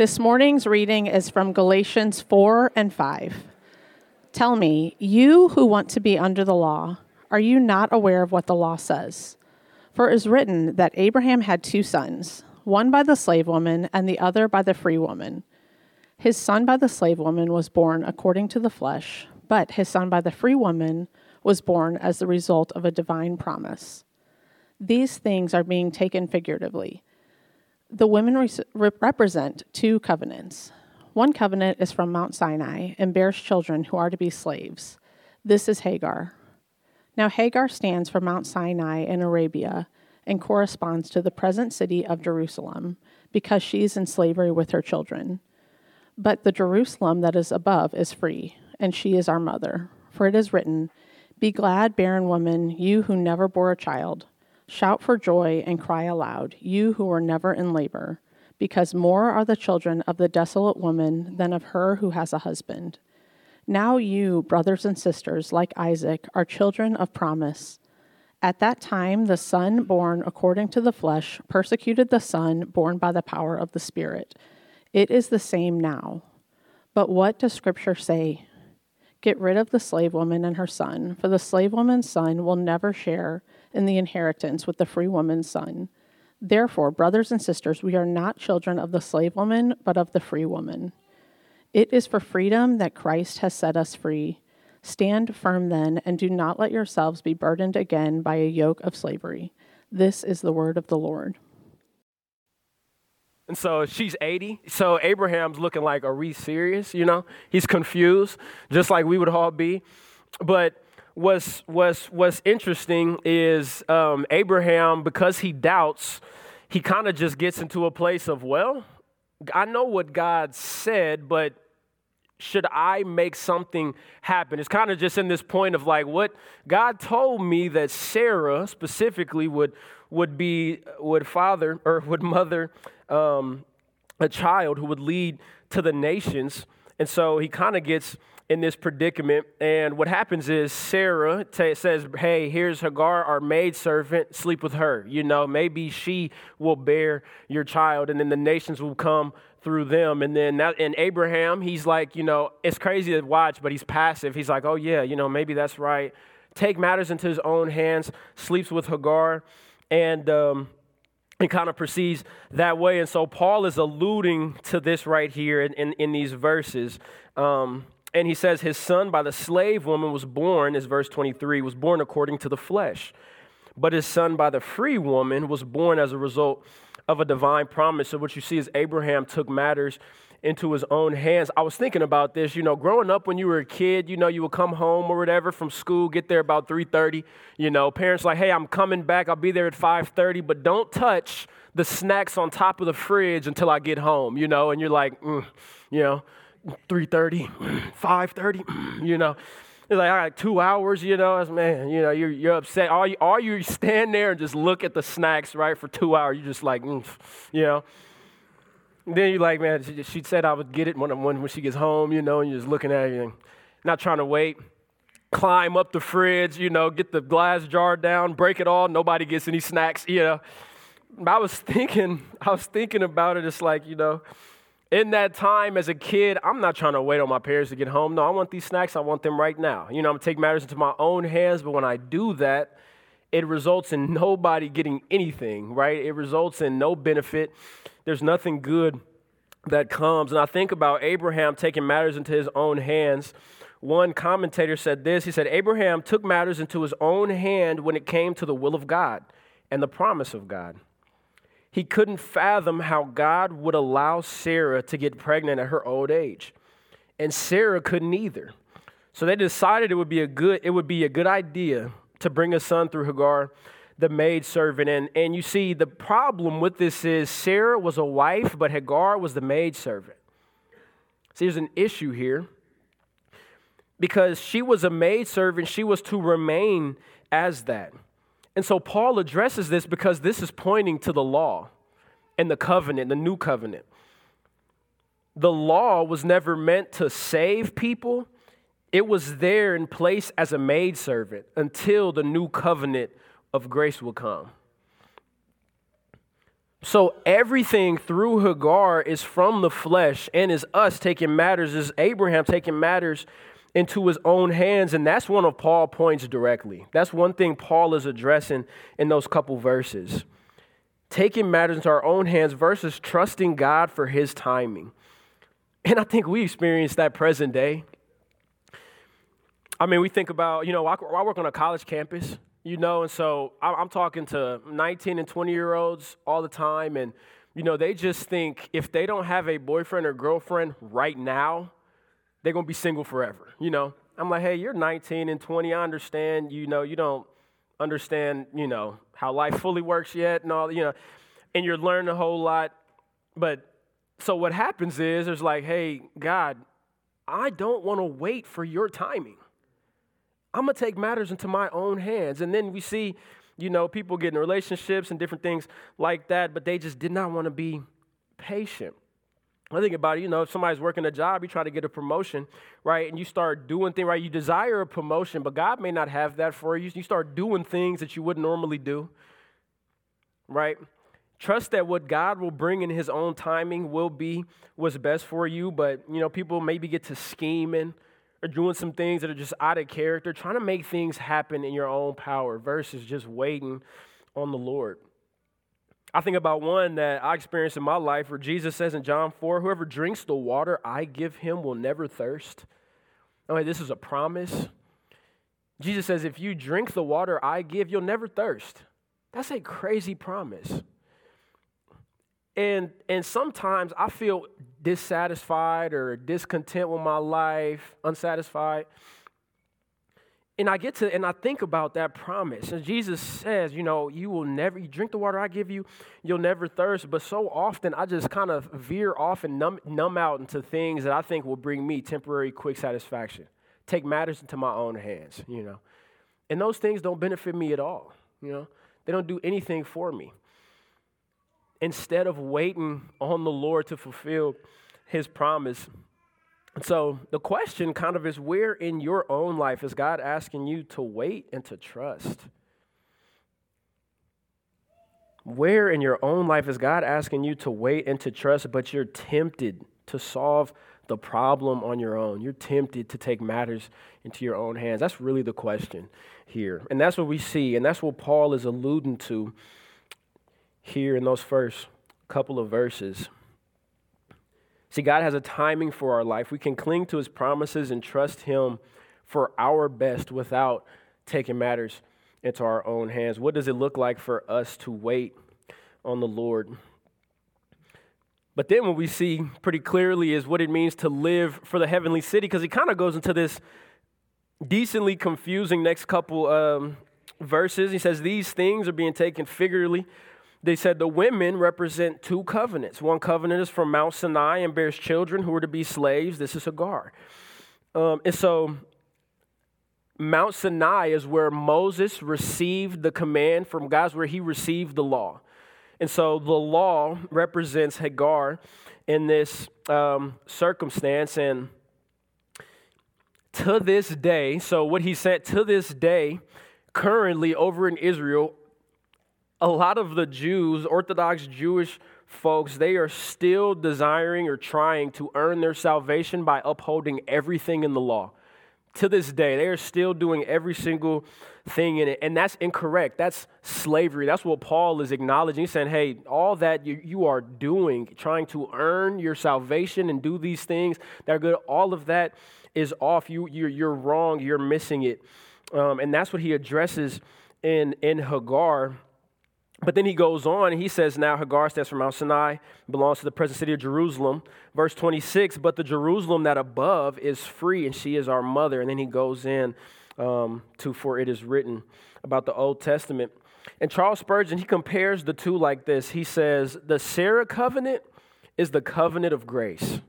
This morning's reading is from Galatians 4 and 5. Tell me, you who want to be under the law, are you not aware of what the law says? For it is written that Abraham had two sons, one by the slave woman and the other by the free woman. His son by the slave woman was born according to the flesh, but his son by the free woman was born as the result of a divine promise. These things are being taken figuratively. The women re- represent two covenants. One covenant is from Mount Sinai and bears children who are to be slaves. This is Hagar. Now, Hagar stands for Mount Sinai in Arabia and corresponds to the present city of Jerusalem because she is in slavery with her children. But the Jerusalem that is above is free, and she is our mother. For it is written, Be glad, barren woman, you who never bore a child. Shout for joy and cry aloud, you who were never in labor, because more are the children of the desolate woman than of her who has a husband. Now you, brothers and sisters, like Isaac, are children of promise. At that time, the son born according to the flesh persecuted the son born by the power of the Spirit. It is the same now. But what does Scripture say? Get rid of the slave woman and her son, for the slave woman's son will never share in the inheritance with the free woman's son. Therefore, brothers and sisters, we are not children of the slave woman, but of the free woman. It is for freedom that Christ has set us free. Stand firm then, and do not let yourselves be burdened again by a yoke of slavery. This is the word of the Lord. And so she's 80. So Abraham's looking like, are we serious? You know, he's confused, just like we would all be. But what's, what's, what's interesting is um, Abraham, because he doubts, he kind of just gets into a place of, well, I know what God said, but should I make something happen? It's kind of just in this point of like what God told me that Sarah specifically would would be would father or would mother um, a child who would lead to the nations, and so he kind of gets in this predicament. And what happens is Sarah t- says, Hey, here's Hagar, our maidservant, sleep with her. You know, maybe she will bear your child, and then the nations will come through them. And then that, and Abraham, he's like, you know, it's crazy to watch, but he's passive. He's like, Oh, yeah, you know, maybe that's right. Take matters into his own hands, sleeps with Hagar, and, um, and kind of proceeds that way. And so Paul is alluding to this right here in, in, in these verses. Um, and he says, His son by the slave woman was born, is verse 23, was born according to the flesh. But his son by the free woman was born as a result of a divine promise. So what you see is Abraham took matters into his own hands. I was thinking about this, you know, growing up when you were a kid, you know, you would come home or whatever from school, get there about 3:30, you know, parents like, "Hey, I'm coming back. I'll be there at 5:30, but don't touch the snacks on top of the fridge until I get home," you know, and you're like, mm, you know, 3.30, 5.30, you know. It's like, all right, two hours, you know, as man, you know, you're, you're upset. All you, all you stand there and just look at the snacks, right, for two hours. You're just like, mm, you know. Then you're like, man, she, she, said I would get it when, when, when she gets home, you know, and you're just looking at everything. Not trying to wait. Climb up the fridge, you know, get the glass jar down, break it all. Nobody gets any snacks, you know. I was thinking, I was thinking about it. It's like, you know, in that time as a kid, I'm not trying to wait on my parents to get home. No, I want these snacks. I want them right now. You know, I'm gonna take matters into my own hands, but when I do that, it results in nobody getting anything, right? It results in no benefit. There's nothing good that comes. And I think about Abraham taking matters into his own hands. One commentator said this he said, Abraham took matters into his own hand when it came to the will of God and the promise of God. He couldn't fathom how God would allow Sarah to get pregnant at her old age. And Sarah couldn't either. So they decided it would be a good, it would be a good idea to bring a son through Hagar, the maid servant. And, and you see, the problem with this is Sarah was a wife, but Hagar was the maid servant. See, there's an issue here because she was a maid servant, she was to remain as that. And so Paul addresses this because this is pointing to the law and the covenant, the new covenant. The law was never meant to save people, it was there in place as a maidservant until the new covenant of grace will come. So everything through Hagar is from the flesh and is us taking matters, is Abraham taking matters into his own hands. And that's one of Paul points directly. That's one thing Paul is addressing in those couple verses. Taking matters into our own hands versus trusting God for his timing. And I think we experience that present day. I mean, we think about, you know, I, I work on a college campus, you know, and so I'm talking to 19 and 20 year olds all the time. And, you know, they just think if they don't have a boyfriend or girlfriend right now, they're going to be single forever, you know. I'm like, hey, you're 19 and 20. I understand, you know, you don't understand, you know, how life fully works yet and all, you know, and you're learning a whole lot. But so what happens is there's like, hey, God, I don't want to wait for your timing. I'm going to take matters into my own hands. And then we see, you know, people getting relationships and different things like that, but they just did not want to be patient. I think about it, you know, if somebody's working a job, you try to get a promotion, right? And you start doing things, right? You desire a promotion, but God may not have that for you. You start doing things that you wouldn't normally do, right? Trust that what God will bring in His own timing will be what's best for you. But, you know, people maybe get to scheming or doing some things that are just out of character, trying to make things happen in your own power versus just waiting on the Lord. I think about one that I experienced in my life where Jesus says in John 4 whoever drinks the water I give him will never thirst. I mean, this is a promise. Jesus says, if you drink the water I give, you'll never thirst. That's a crazy promise. And, and sometimes I feel dissatisfied or discontent with my life, unsatisfied. And I get to, and I think about that promise. And Jesus says, you know, you will never, you drink the water I give you, you'll never thirst. But so often I just kind of veer off and numb, numb out into things that I think will bring me temporary, quick satisfaction. Take matters into my own hands, you know. And those things don't benefit me at all, you know. They don't do anything for me. Instead of waiting on the Lord to fulfill his promise, so the question kind of is where in your own life is God asking you to wait and to trust? Where in your own life is God asking you to wait and to trust, but you're tempted to solve the problem on your own? You're tempted to take matters into your own hands. That's really the question here. And that's what we see, and that's what Paul is alluding to here in those first couple of verses. See, God has a timing for our life. We can cling to his promises and trust him for our best without taking matters into our own hands. What does it look like for us to wait on the Lord? But then what we see pretty clearly is what it means to live for the heavenly city, because he kind of goes into this decently confusing next couple um, verses. He says, These things are being taken figuratively they said the women represent two covenants. One covenant is from Mount Sinai and bears children who are to be slaves. This is Hagar. Um, and so Mount Sinai is where Moses received the command from God's, where he received the law. And so the law represents Hagar in this um, circumstance. And to this day, so what he said, to this day, currently over in Israel, a lot of the Jews, Orthodox Jewish folks, they are still desiring or trying to earn their salvation by upholding everything in the law. To this day, they are still doing every single thing in it. And that's incorrect. That's slavery. That's what Paul is acknowledging. He's saying, hey, all that you, you are doing, trying to earn your salvation and do these things that are good, all of that is off. You, you're, you're wrong. You're missing it. Um, and that's what he addresses in, in Hagar but then he goes on and he says, Now Hagar stands from Mount Sinai, belongs to the present city of Jerusalem. Verse 26, but the Jerusalem that above is free, and she is our mother. And then he goes in um, to, for it is written about the Old Testament. And Charles Spurgeon, he compares the two like this. He says, The Sarah covenant is the covenant of grace,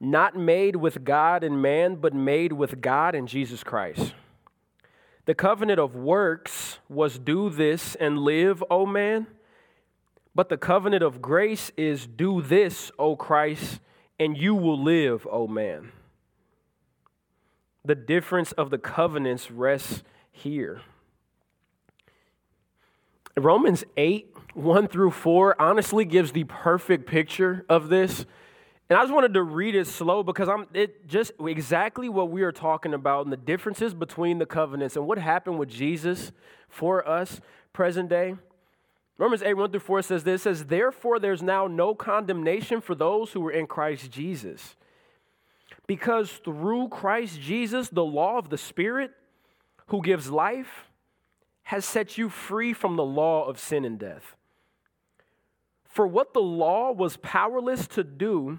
not made with God and man, but made with God and Jesus Christ. The covenant of works was do this and live, O man. But the covenant of grace is do this, O Christ, and you will live, O man. The difference of the covenants rests here. Romans 8, 1 through 4, honestly gives the perfect picture of this. And I just wanted to read it slow because I'm it just exactly what we are talking about and the differences between the covenants and what happened with Jesus for us present day. Romans 8, 1 through 4 says this says, Therefore, there's now no condemnation for those who are in Christ Jesus. Because through Christ Jesus, the law of the Spirit who gives life has set you free from the law of sin and death. For what the law was powerless to do,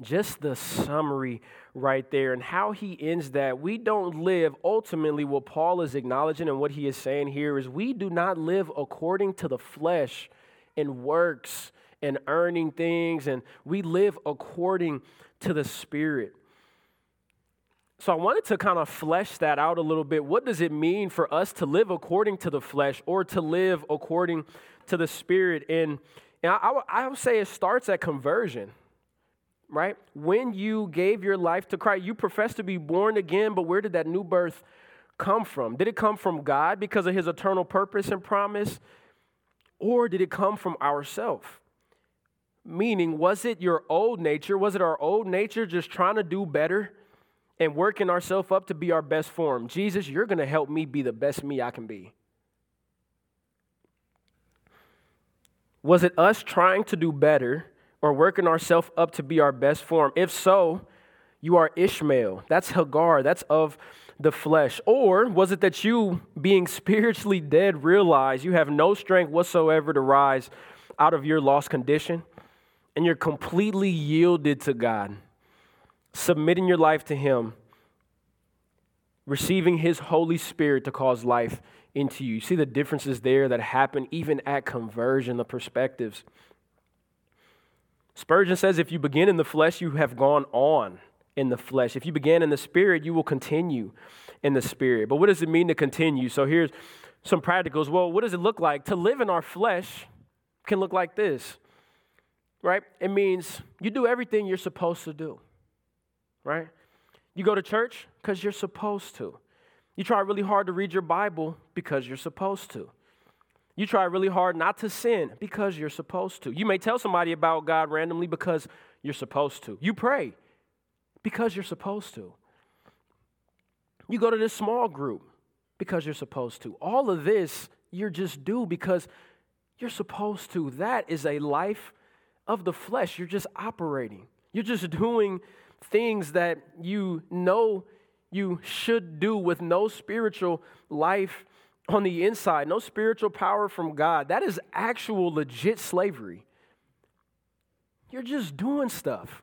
Just the summary right there and how he ends that. We don't live, ultimately, what Paul is acknowledging and what he is saying here is we do not live according to the flesh in works and earning things, and we live according to the Spirit. So I wanted to kind of flesh that out a little bit. What does it mean for us to live according to the flesh or to live according to the Spirit? And, and I, I would say it starts at conversion right? When you gave your life to Christ, you professed to be born again, but where did that new birth come from? Did it come from God because of his eternal purpose and promise? Or did it come from ourselves? Meaning, was it your old nature? Was it our old nature just trying to do better and working ourselves up to be our best form? Jesus, you're going to help me be the best me I can be. Was it us trying to do better or working ourselves up to be our best form? If so, you are Ishmael. That's Hagar. That's of the flesh? Or was it that you, being spiritually dead, realize you have no strength whatsoever to rise out of your lost condition? and you're completely yielded to God, submitting your life to Him, receiving His Holy Spirit to cause life into you. You see the differences there that happen even at conversion, the perspectives. Spurgeon says if you begin in the flesh, you have gone on in the flesh. If you began in the spirit, you will continue in the spirit. But what does it mean to continue? So here's some practicals. Well, what does it look like? To live in our flesh can look like this right? It means you do everything you're supposed to do, right? You go to church because you're supposed to. You try really hard to read your Bible because you're supposed to. You try really hard not to sin because you're supposed to. You may tell somebody about God randomly because you're supposed to. You pray because you're supposed to. You go to this small group because you're supposed to. All of this you're just do because you're supposed to. That is a life of the flesh. You're just operating, you're just doing things that you know you should do with no spiritual life on the inside, no spiritual power from God. That is actual legit slavery. You're just doing stuff.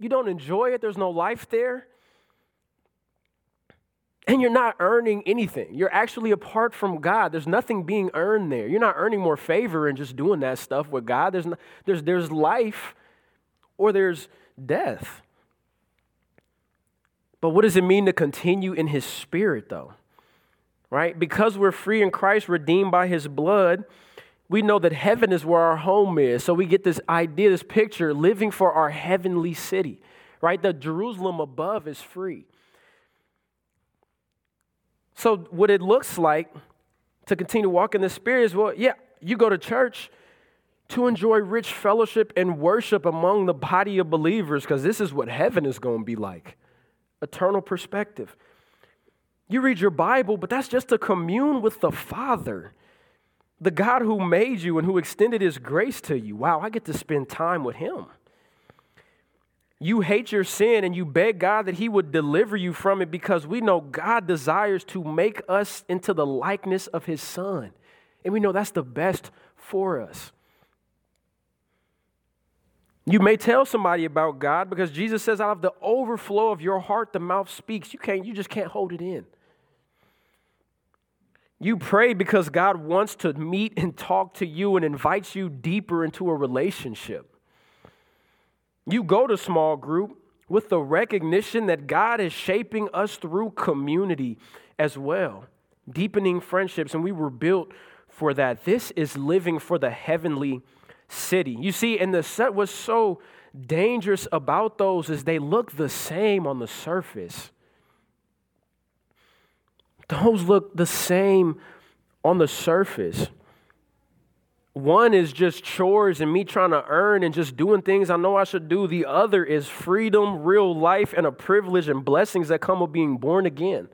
You don't enjoy it, there's no life there and you're not earning anything. You're actually apart from God. There's nothing being earned there. You're not earning more favor and just doing that stuff with God. There's, no, there's, there's life or there's death. But what does it mean to continue in His Spirit, though? Right? Because we're free in Christ, redeemed by His blood, we know that heaven is where our home is. So we get this idea, this picture, living for our heavenly city, right? The Jerusalem above is free. So, what it looks like to continue walking the Spirit is well, yeah, you go to church to enjoy rich fellowship and worship among the body of believers, because this is what heaven is going to be like eternal perspective. You read your Bible, but that's just to commune with the Father, the God who made you and who extended His grace to you. Wow, I get to spend time with Him. You hate your sin and you beg God that He would deliver you from it because we know God desires to make us into the likeness of His Son. And we know that's the best for us. You may tell somebody about God because Jesus says, out of the overflow of your heart, the mouth speaks. You can't, you just can't hold it in. You pray because God wants to meet and talk to you and invites you deeper into a relationship. You go to small group with the recognition that God is shaping us through community as well, deepening friendships, and we were built for that. This is living for the heavenly city. You see, and the set was so dangerous about those is they look the same on the surface. Those look the same on the surface. One is just chores and me trying to earn and just doing things I know I should do. The other is freedom, real life, and a privilege and blessings that come with being born again.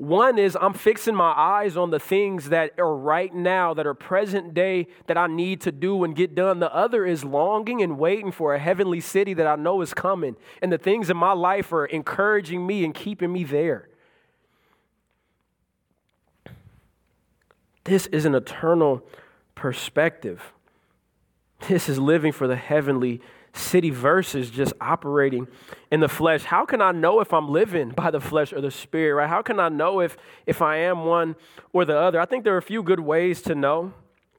One is I'm fixing my eyes on the things that are right now, that are present day, that I need to do and get done. The other is longing and waiting for a heavenly city that I know is coming. And the things in my life are encouraging me and keeping me there. This is an eternal perspective. This is living for the heavenly city versus just operating in the flesh. How can I know if I'm living by the flesh or the spirit, right? How can I know if if I am one or the other? I think there are a few good ways to know.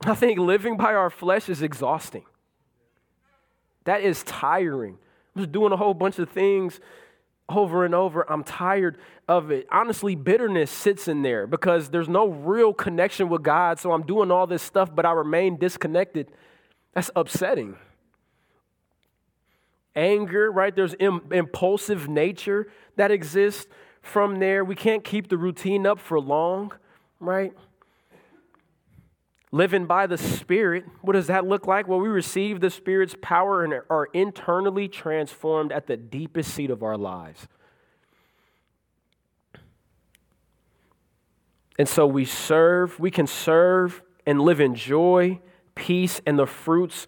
I think living by our flesh is exhausting. That is tiring. I'm just doing a whole bunch of things over and over. I'm tired of it. Honestly, bitterness sits in there because there's no real connection with God. So I'm doing all this stuff, but I remain disconnected. That's upsetting. Anger, right? There's Im- impulsive nature that exists from there. We can't keep the routine up for long, right? Living by the Spirit, what does that look like? Well, we receive the Spirit's power and are internally transformed at the deepest seat of our lives. And so we serve, we can serve and live in joy, peace, and the fruits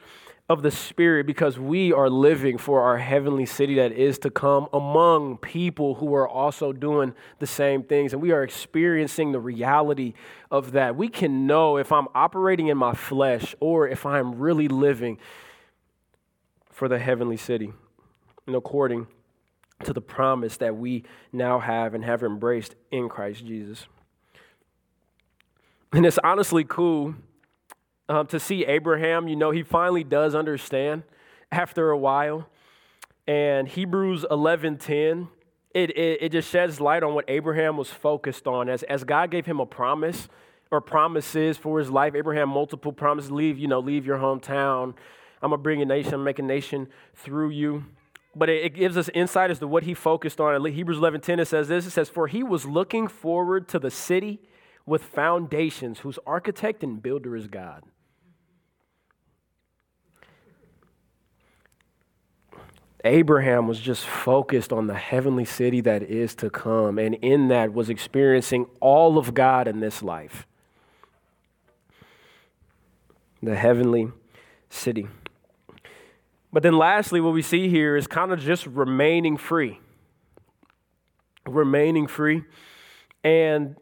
of the Spirit because we are living for our heavenly city that is to come among people who are also doing the same things. And we are experiencing the reality of that. We can know if I'm operating in my flesh or if I'm really living for the heavenly city and according to the promise that we now have and have embraced in Christ Jesus. And it's honestly cool um, to see Abraham, you know, he finally does understand after a while. And Hebrews 11:10, it, it, it just sheds light on what Abraham was focused on. As, as God gave him a promise or promises for his life, Abraham multiple promises, leave, you know, leave your hometown. I'm gonna bring a nation, make a nation through you. But it, it gives us insight as to what he focused on. In Hebrews 11:10, it says this: it says, For he was looking forward to the city with foundations, whose architect and builder is God. Abraham was just focused on the heavenly city that is to come, and in that was experiencing all of God in this life. The heavenly city. But then, lastly, what we see here is kind of just remaining free. Remaining free. And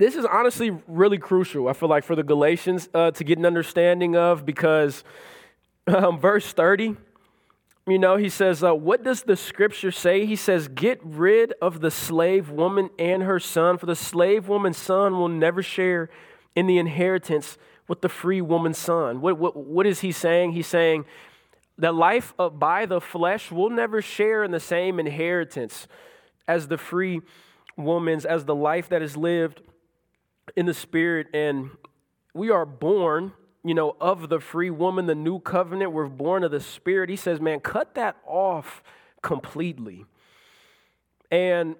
this is honestly really crucial, I feel like, for the Galatians uh, to get an understanding of because um, verse 30 you know, he says, uh, What does the scripture say? He says, Get rid of the slave woman and her son, for the slave woman's son will never share in the inheritance with the free woman's son. What, what, what is he saying? He's saying that life by the flesh will never share in the same inheritance as the free woman's, as the life that is lived in the spirit. And we are born you know, of the free woman, the new covenant, we're born of the Spirit. He says, man, cut that off completely. And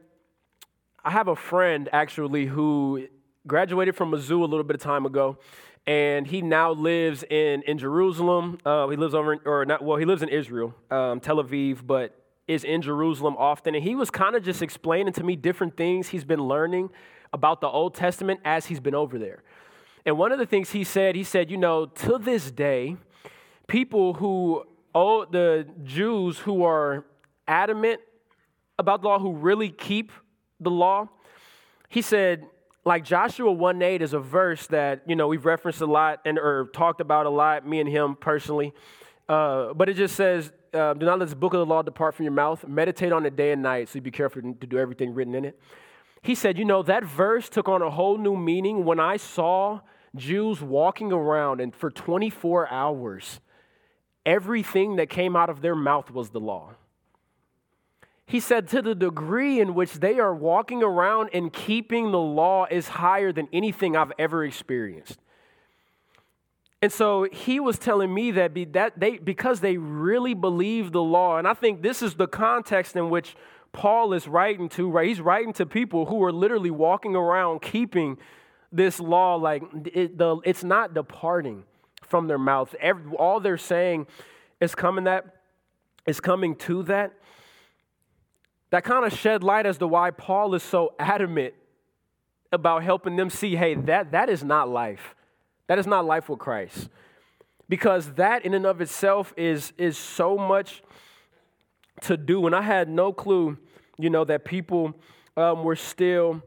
I have a friend actually who graduated from Mizzou a little bit of time ago, and he now lives in, in Jerusalem. Uh, he lives over, in, or not, well, he lives in Israel, um, Tel Aviv, but is in Jerusalem often. And he was kind of just explaining to me different things he's been learning about the Old Testament as he's been over there. And one of the things he said, he said, you know, to this day, people who, oh, the Jews who are adamant about the law, who really keep the law, he said, like Joshua 1 8 is a verse that, you know, we've referenced a lot and or talked about a lot, me and him personally. Uh, but it just says, uh, do not let this book of the law depart from your mouth. Meditate on it day and night, so you be careful to do everything written in it. He said, You know, that verse took on a whole new meaning when I saw Jews walking around and for 24 hours everything that came out of their mouth was the law. He said, to the degree in which they are walking around and keeping the law is higher than anything I've ever experienced. And so he was telling me that, be, that they, because they really believe the law, and I think this is the context in which Paul is writing to, right? He's writing to people who are literally walking around keeping this law, like it, the, it's not departing from their mouth. Every, all they're saying is coming that is coming to that that kind of shed light as to why Paul is so adamant about helping them see hey, that, that is not life. That is not life with Christ. Because that in and of itself is, is so much to do. And I had no clue, you know, that people um, were still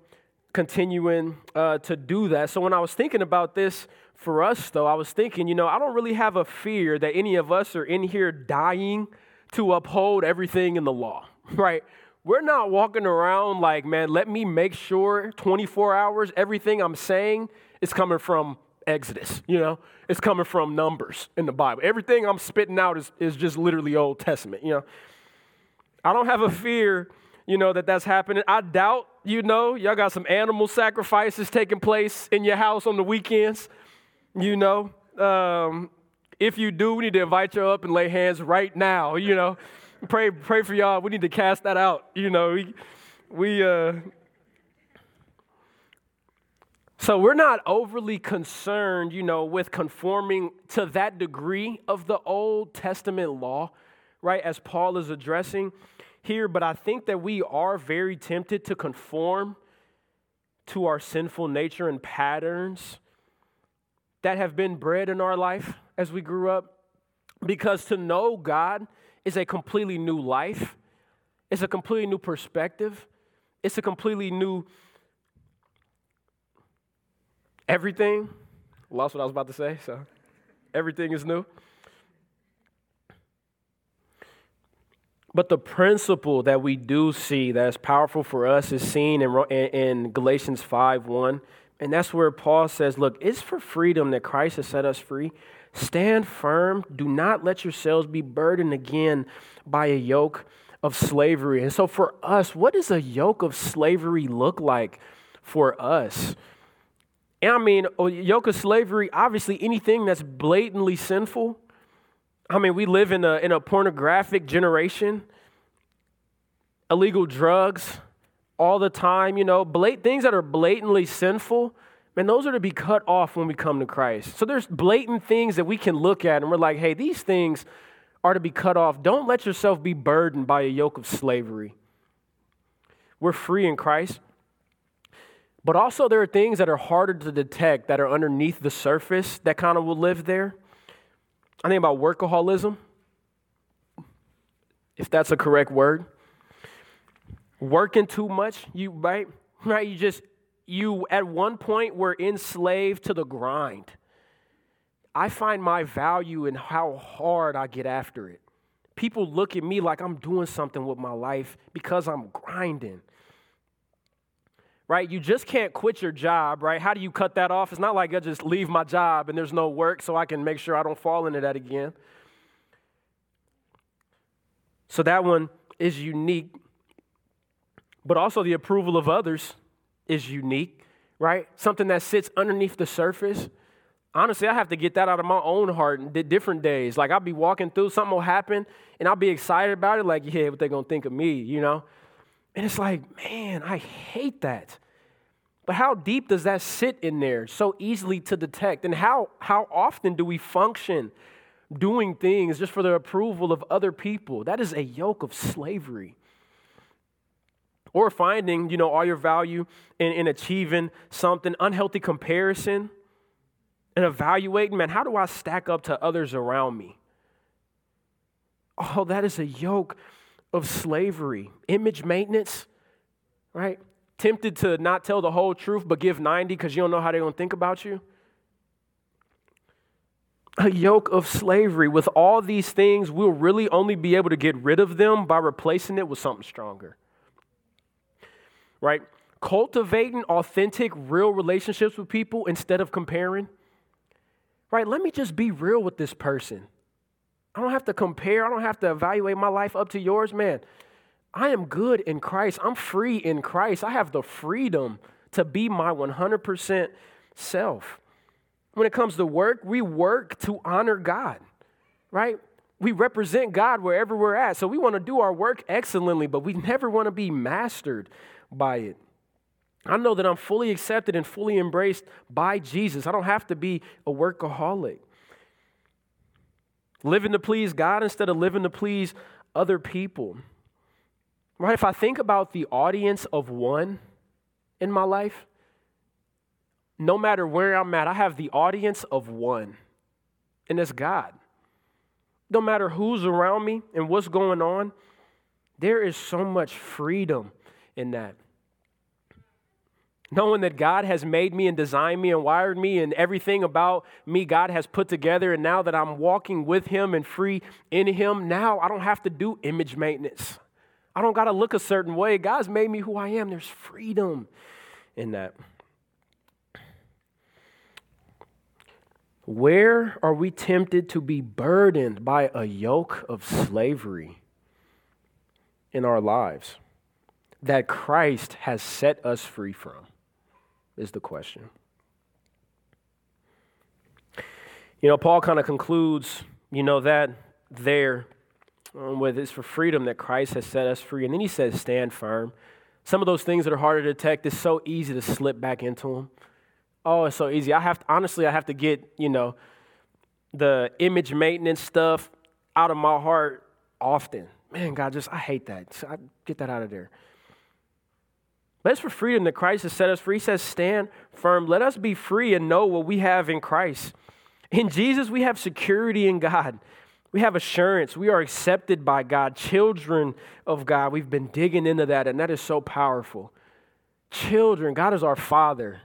continuing uh, to do that. So when I was thinking about this for us, though, I was thinking, you know, I don't really have a fear that any of us are in here dying to uphold everything in the law, right? We're not walking around like, man, let me make sure 24 hours, everything I'm saying is coming from Exodus, you know? It's coming from numbers in the Bible. Everything I'm spitting out is, is just literally Old Testament, you know? I don't have a fear, you know, that that's happening. I doubt, you know, y'all got some animal sacrifices taking place in your house on the weekends, you know? Um, if you do, we need to invite you up and lay hands right now, you know? pray, pray for y'all. We need to cast that out. You know, we, we uh, so we're not overly concerned, you know, with conforming to that degree of the Old Testament law, right, as Paul is addressing here. But I think that we are very tempted to conform to our sinful nature and patterns that have been bred in our life as we grew up. Because to know God is a completely new life, it's a completely new perspective, it's a completely new everything. Lost what I was about to say, so everything is new. But the principle that we do see that's powerful for us is seen in, in Galatians 5 1. And that's where Paul says, Look, it's for freedom that Christ has set us free. Stand firm. Do not let yourselves be burdened again by a yoke of slavery. And so, for us, what does a yoke of slavery look like for us? And I mean, a yoke of slavery, obviously, anything that's blatantly sinful. I mean, we live in a, in a pornographic generation, illegal drugs all the time, you know, blat- things that are blatantly sinful man, those are to be cut off when we come to Christ. So there's blatant things that we can look at and we're like, hey, these things are to be cut off. Don't let yourself be burdened by a yoke of slavery. We're free in Christ. But also, there are things that are harder to detect that are underneath the surface that kind of will live there. I think about workaholism, if that's a correct word. Working too much, you right? Right? You just you at one point were enslaved to the grind. I find my value in how hard I get after it. People look at me like I'm doing something with my life because I'm grinding. Right? You just can't quit your job, right? How do you cut that off? It's not like I just leave my job and there's no work so I can make sure I don't fall into that again. So that one is unique, but also the approval of others is unique, right? Something that sits underneath the surface. Honestly, I have to get that out of my own heart in different days. Like I'll be walking through, something will happen, and I'll be excited about it, like, yeah, what they gonna think of me, you know? And it's like, man, I hate that. But how deep does that sit in there so easily to detect? And how, how often do we function doing things just for the approval of other people? That is a yoke of slavery or finding, you know, all your value in, in achieving something, unhealthy comparison, and evaluating, man, how do I stack up to others around me? Oh, that is a yoke of slavery. Image maintenance, right? Tempted to not tell the whole truth but give 90 because you don't know how they're going to think about you. A yoke of slavery. With all these things, we'll really only be able to get rid of them by replacing it with something stronger right? Cultivating authentic, real relationships with people instead of comparing, right? Let me just be real with this person. I don't have to compare. I don't have to evaluate my life up to yours, man. I am good in Christ. I'm free in Christ. I have the freedom to be my 100% self. When it comes to work, we work to honor God, right? We represent God wherever we're at. So we want to do our work excellently, but we never want to be mastered by it. I know that I'm fully accepted and fully embraced by Jesus. I don't have to be a workaholic. Living to please God instead of living to please other people. Right? If I think about the audience of one in my life, no matter where I'm at, I have the audience of one, and it's God. No matter who's around me and what's going on, there is so much freedom in that. Knowing that God has made me and designed me and wired me, and everything about me God has put together, and now that I'm walking with Him and free in Him, now I don't have to do image maintenance. I don't got to look a certain way. God's made me who I am. There's freedom in that. Where are we tempted to be burdened by a yoke of slavery in our lives that Christ has set us free from? Is the question. You know, Paul kind of concludes, you know, that there um, with it's for freedom that Christ has set us free. And then he says, stand firm. Some of those things that are harder to detect, it's so easy to slip back into them. Oh, it's so easy. I have to, honestly, I have to get, you know, the image maintenance stuff out of my heart often. Man, God, just, I hate that. I get that out of there. But it's for freedom that Christ has set us free. He says, stand firm. Let us be free and know what we have in Christ. In Jesus, we have security in God. We have assurance. We are accepted by God, children of God. We've been digging into that, and that is so powerful. Children, God is our Father.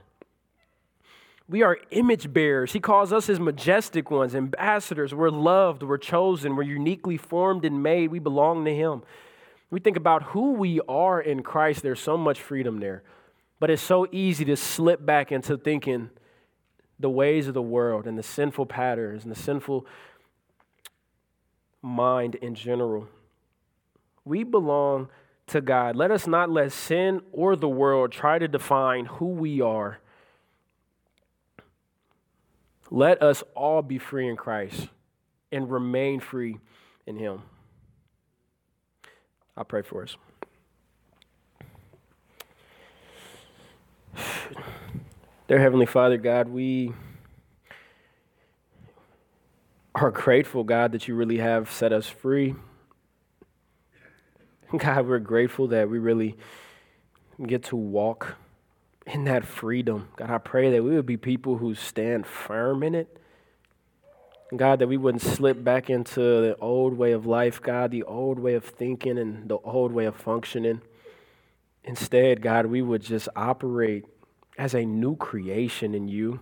We are image bearers. He calls us his majestic ones, ambassadors. We're loved, we're chosen, we're uniquely formed and made. We belong to him. We think about who we are in Christ, there's so much freedom there. But it's so easy to slip back into thinking the ways of the world and the sinful patterns and the sinful mind in general. We belong to God. Let us not let sin or the world try to define who we are. Let us all be free in Christ and remain free in Him. I'll pray for us. Dear Heavenly Father, God, we are grateful, God, that you really have set us free. God, we're grateful that we really get to walk in that freedom. God, I pray that we would be people who stand firm in it. God, that we wouldn't slip back into the old way of life, God, the old way of thinking and the old way of functioning. Instead, God, we would just operate as a new creation in you.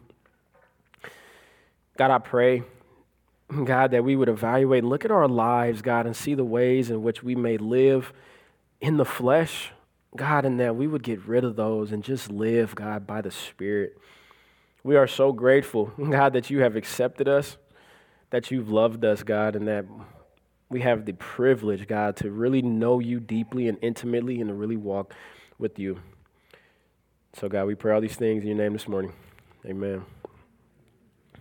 God, I pray God, that we would evaluate look at our lives, God, and see the ways in which we may live in the flesh, God, and that we would get rid of those and just live, God, by the Spirit. We are so grateful, God, that you have accepted us, that you've loved us, God, and that we have the privilege, God, to really know you deeply and intimately and to really walk with you. So, God, we pray all these things in your name this morning. Amen.